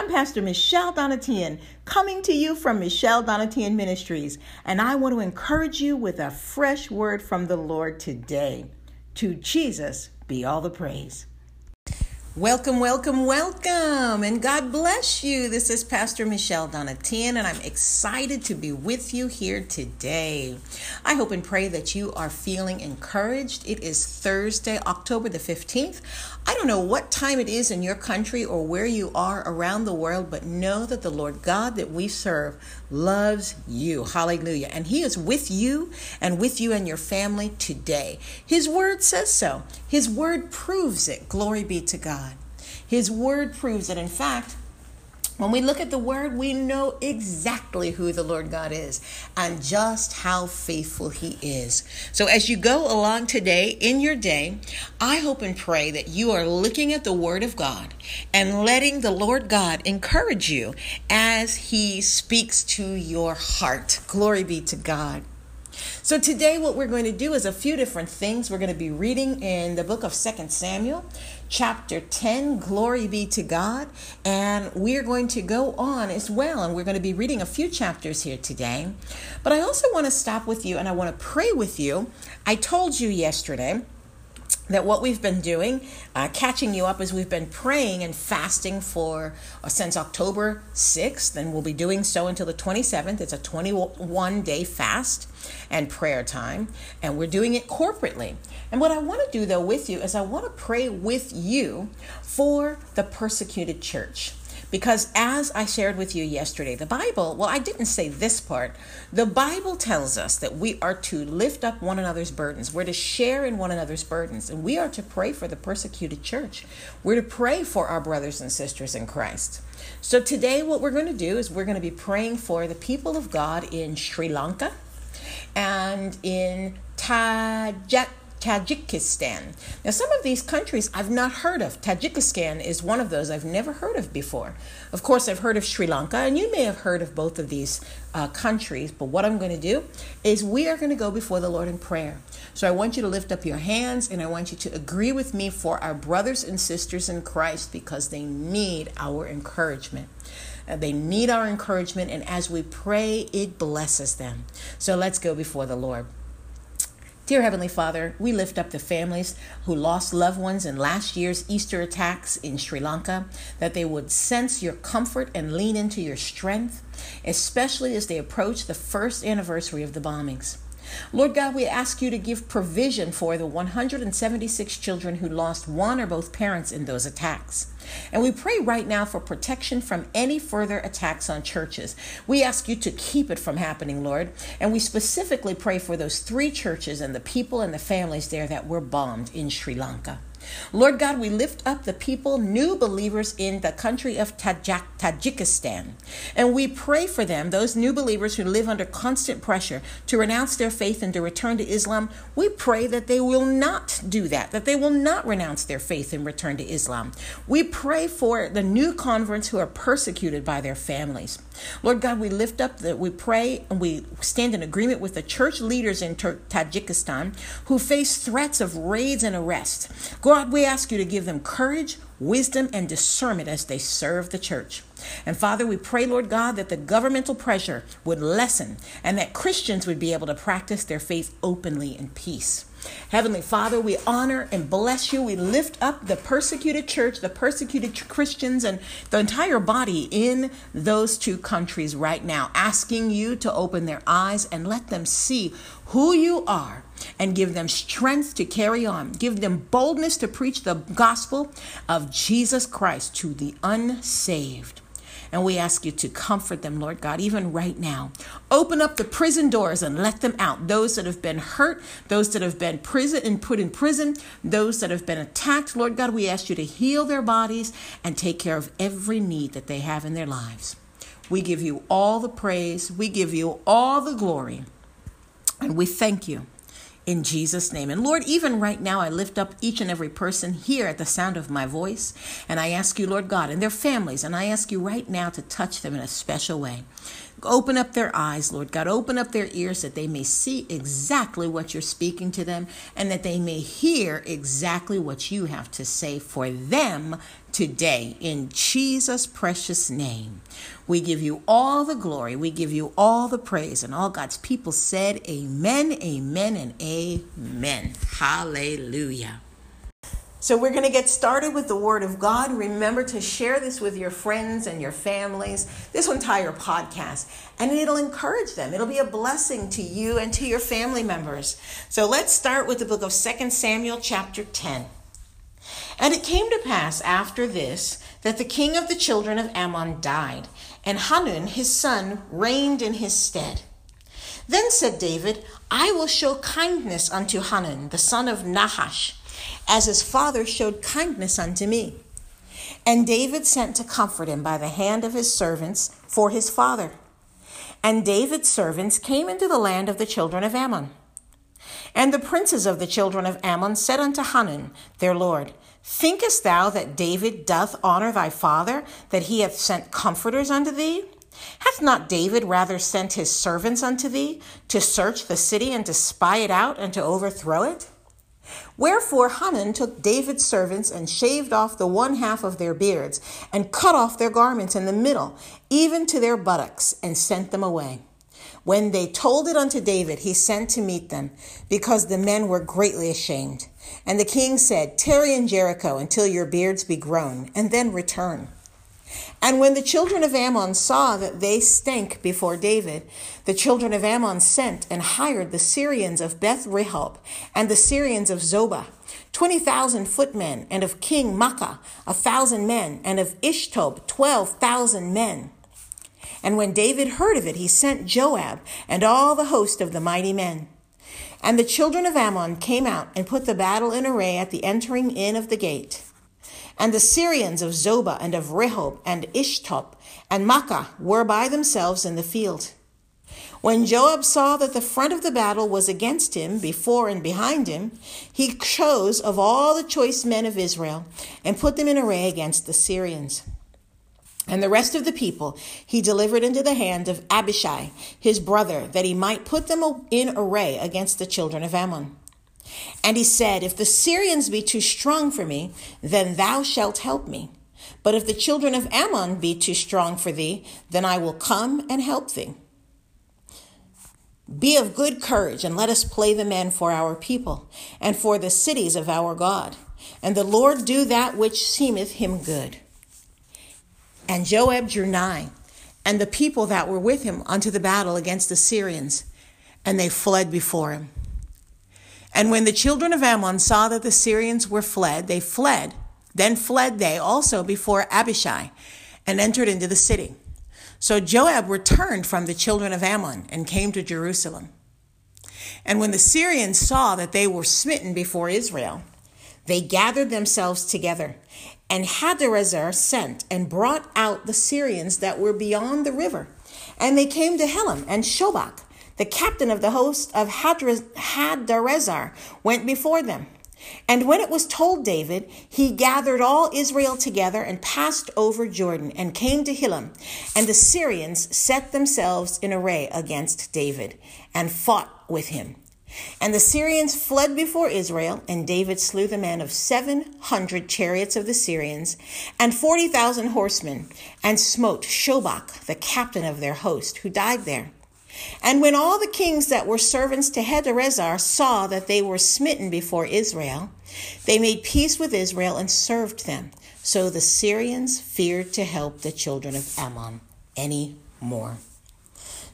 I'm Pastor Michelle Donatian, coming to you from Michelle Donatian Ministries, and I want to encourage you with a fresh word from the Lord today. To Jesus be all the praise. Welcome, welcome, welcome, and God bless you. This is Pastor Michelle Donatian, and I'm excited to be with you here today. I hope and pray that you are feeling encouraged. It is Thursday, October the 15th. I don't know what time it is in your country or where you are around the world, but know that the Lord God that we serve loves you. Hallelujah. And He is with you and with you and your family today. His word says so, His word proves it. Glory be to God. His word proves it. In fact, when we look at the word, we know exactly who the Lord God is and just how faithful he is. So, as you go along today in your day, I hope and pray that you are looking at the word of God and letting the Lord God encourage you as he speaks to your heart. Glory be to God. So today what we're going to do is a few different things. We're going to be reading in the book of Second Samuel, chapter 10, glory be to God, and we're going to go on as well and we're going to be reading a few chapters here today. But I also want to stop with you and I want to pray with you. I told you yesterday that what we've been doing, uh, catching you up is we've been praying and fasting for uh, since October 6th, and we'll be doing so until the 27th. It's a 21 day fast and prayer time, and we're doing it corporately. And what I want to do though with you is I want to pray with you for the persecuted church. Because as I shared with you yesterday, the Bible, well, I didn't say this part. The Bible tells us that we are to lift up one another's burdens. We're to share in one another's burdens. And we are to pray for the persecuted church. We're to pray for our brothers and sisters in Christ. So today, what we're going to do is we're going to be praying for the people of God in Sri Lanka and in Tajik Tajikistan. Now, some of these countries I've not heard of. Tajikistan is one of those I've never heard of before. Of course, I've heard of Sri Lanka, and you may have heard of both of these uh, countries. But what I'm going to do is we are going to go before the Lord in prayer. So I want you to lift up your hands and I want you to agree with me for our brothers and sisters in Christ because they need our encouragement. Uh, they need our encouragement, and as we pray, it blesses them. So let's go before the Lord. Dear Heavenly Father, we lift up the families who lost loved ones in last year's Easter attacks in Sri Lanka, that they would sense your comfort and lean into your strength, especially as they approach the first anniversary of the bombings. Lord God, we ask you to give provision for the 176 children who lost one or both parents in those attacks. And we pray right now for protection from any further attacks on churches. We ask you to keep it from happening, Lord. And we specifically pray for those three churches and the people and the families there that were bombed in Sri Lanka. Lord God, we lift up the people, new believers in the country of Tajik, Tajikistan. And we pray for them, those new believers who live under constant pressure to renounce their faith and to return to Islam. We pray that they will not do that, that they will not renounce their faith and return to Islam. We pray for the new converts who are persecuted by their families. Lord God, we lift up that we pray and we stand in agreement with the church leaders in Tajikistan who face threats of raids and arrests. God, we ask you to give them courage, wisdom, and discernment as they serve the church. And Father, we pray, Lord God, that the governmental pressure would lessen and that Christians would be able to practice their faith openly in peace. Heavenly Father, we honor and bless you. We lift up the persecuted church, the persecuted Christians, and the entire body in those two countries right now, asking you to open their eyes and let them see who you are and give them strength to carry on. Give them boldness to preach the gospel of Jesus Christ to the unsaved. And we ask you to comfort them, Lord God, even right now. Open up the prison doors and let them out. Those that have been hurt, those that have been prison and put in prison, those that have been attacked, Lord God, we ask you to heal their bodies and take care of every need that they have in their lives. We give you all the praise, we give you all the glory, and we thank you in Jesus' name. And Lord, even right now, I lift up each and every person here at the sound of my voice. And I ask you, Lord God, and their families, and I ask you right now to touch them in a special way. Open up their eyes, Lord God. Open up their ears that they may see exactly what you're speaking to them and that they may hear exactly what you have to say for them today. In Jesus' precious name, we give you all the glory. We give you all the praise. And all God's people said, Amen, amen, and amen. Hallelujah. So, we're going to get started with the Word of God. Remember to share this with your friends and your families, this entire podcast, and it'll encourage them. It'll be a blessing to you and to your family members. So, let's start with the book of 2 Samuel, chapter 10. And it came to pass after this that the king of the children of Ammon died, and Hanun his son reigned in his stead. Then said David, I will show kindness unto Hanun, the son of Nahash as his father showed kindness unto me. And David sent to comfort him by the hand of his servants for his father. And David's servants came into the land of the children of Ammon. And the princes of the children of Ammon said unto Hanun, their lord, Thinkest thou that David doth honor thy father, that he hath sent comforters unto thee? Hath not David rather sent his servants unto thee, to search the city and to spy it out and to overthrow it? Wherefore Hanun took David's servants and shaved off the one half of their beards, and cut off their garments in the middle, even to their buttocks, and sent them away. When they told it unto David, he sent to meet them, because the men were greatly ashamed. And the king said, Tarry in Jericho until your beards be grown, and then return. And when the children of Ammon saw that they stank before David, the children of Ammon sent and hired the Syrians of Beth Rehob and the Syrians of Zobah, twenty thousand footmen, and of King Maacah a thousand men, and of Ishtob twelve thousand men. And when David heard of it, he sent Joab and all the host of the mighty men. And the children of Ammon came out and put the battle in array at the entering in of the gate. And the Syrians of Zobah and of Rehob and Ishtob and Maacah were by themselves in the field. When Joab saw that the front of the battle was against him, before and behind him, he chose of all the choice men of Israel and put them in array against the Syrians. And the rest of the people he delivered into the hand of Abishai, his brother, that he might put them in array against the children of Ammon. And he said, If the Syrians be too strong for me, then thou shalt help me. But if the children of Ammon be too strong for thee, then I will come and help thee. Be of good courage, and let us play the men for our people, and for the cities of our God. And the Lord do that which seemeth him good. And Joab drew nigh, and the people that were with him unto the battle against the Syrians, and they fled before him. And when the children of Ammon saw that the Syrians were fled, they fled. Then fled they also before Abishai and entered into the city. So Joab returned from the children of Ammon and came to Jerusalem. And when the Syrians saw that they were smitten before Israel, they gathered themselves together. And Hadarezer sent and brought out the Syrians that were beyond the river. And they came to Helam and Shobach the captain of the host of Hadarezer went before them. And when it was told David, he gathered all Israel together and passed over Jordan and came to Helam. And the Syrians set themselves in array against David and fought with him. And the Syrians fled before Israel, and David slew the men of seven hundred chariots of the Syrians and forty thousand horsemen, and smote Shobach, the captain of their host, who died there. And when all the kings that were servants to Hadarezer saw that they were smitten before Israel, they made peace with Israel and served them. So the Syrians feared to help the children of Ammon any more.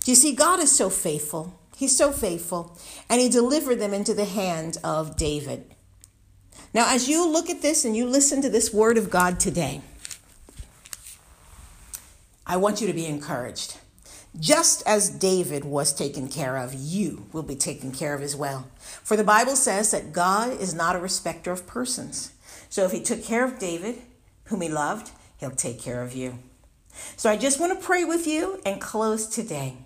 Do you see, God is so faithful. He's so faithful. And he delivered them into the hand of David. Now, as you look at this and you listen to this word of God today, I want you to be encouraged. Just as David was taken care of, you will be taken care of as well. For the Bible says that God is not a respecter of persons. So if he took care of David, whom he loved, he'll take care of you. So I just want to pray with you and close today.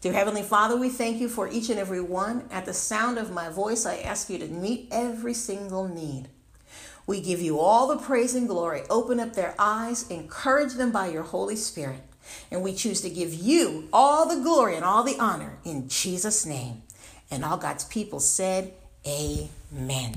Dear Heavenly Father, we thank you for each and every one. At the sound of my voice, I ask you to meet every single need. We give you all the praise and glory. Open up their eyes, encourage them by your Holy Spirit. And we choose to give you all the glory and all the honor in Jesus' name. And all God's people said, Amen.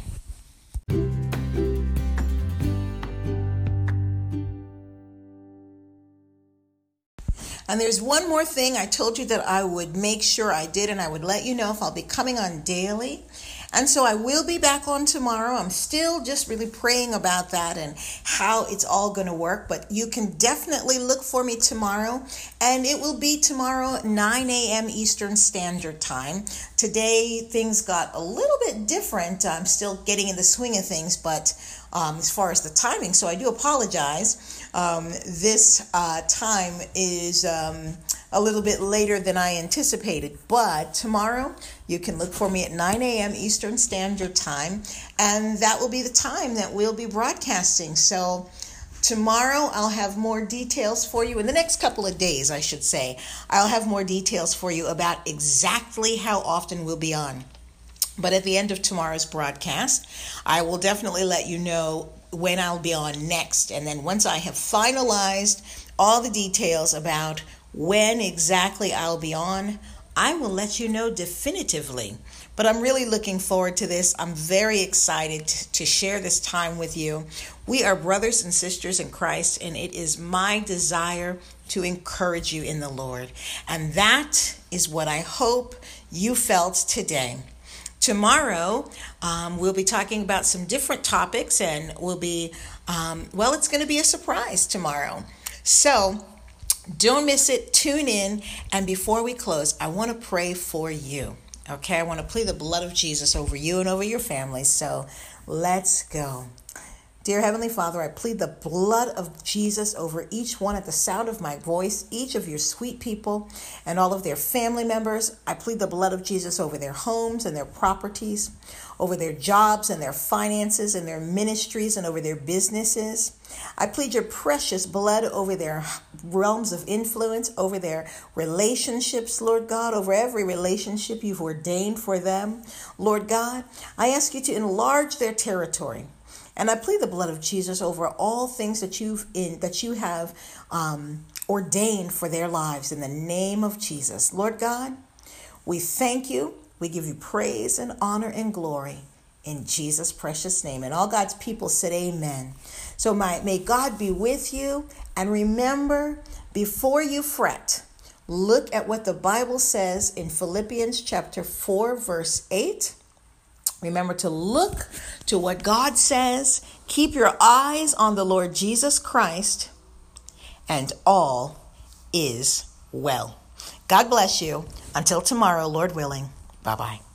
And there's one more thing I told you that I would make sure I did, and I would let you know if I'll be coming on daily. And so I will be back on tomorrow. I'm still just really praying about that and how it's all going to work. But you can definitely look for me tomorrow. And it will be tomorrow 9 a.m. Eastern Standard Time. Today, things got a little bit different. I'm still getting in the swing of things, but um, as far as the timing, so I do apologize. Um, this uh, time is. Um, a little bit later than I anticipated. But tomorrow, you can look for me at 9 a.m. Eastern Standard Time, and that will be the time that we'll be broadcasting. So, tomorrow I'll have more details for you. In the next couple of days, I should say, I'll have more details for you about exactly how often we'll be on. But at the end of tomorrow's broadcast, I will definitely let you know when I'll be on next. And then once I have finalized all the details about when exactly I'll be on, I will let you know definitively. But I'm really looking forward to this. I'm very excited to share this time with you. We are brothers and sisters in Christ, and it is my desire to encourage you in the Lord. And that is what I hope you felt today. Tomorrow, um, we'll be talking about some different topics, and we'll be, um, well, it's going to be a surprise tomorrow. So, don't miss it. Tune in. And before we close, I want to pray for you. Okay, I want to plead the blood of Jesus over you and over your family. So let's go. Dear Heavenly Father, I plead the blood of Jesus over each one at the sound of my voice, each of your sweet people and all of their family members. I plead the blood of Jesus over their homes and their properties, over their jobs and their finances and their ministries and over their businesses. I plead your precious blood over their realms of influence, over their relationships, Lord God, over every relationship you've ordained for them. Lord God, I ask you to enlarge their territory. And I plead the blood of Jesus over all things that you've in that you have um, ordained for their lives in the name of Jesus. Lord God, we thank you. We give you praise and honor and glory in Jesus' precious name. And all God's people said, Amen. So my, may God be with you. And remember, before you fret, look at what the Bible says in Philippians chapter 4, verse 8. Remember to look to what God says. Keep your eyes on the Lord Jesus Christ, and all is well. God bless you. Until tomorrow, Lord willing. Bye bye.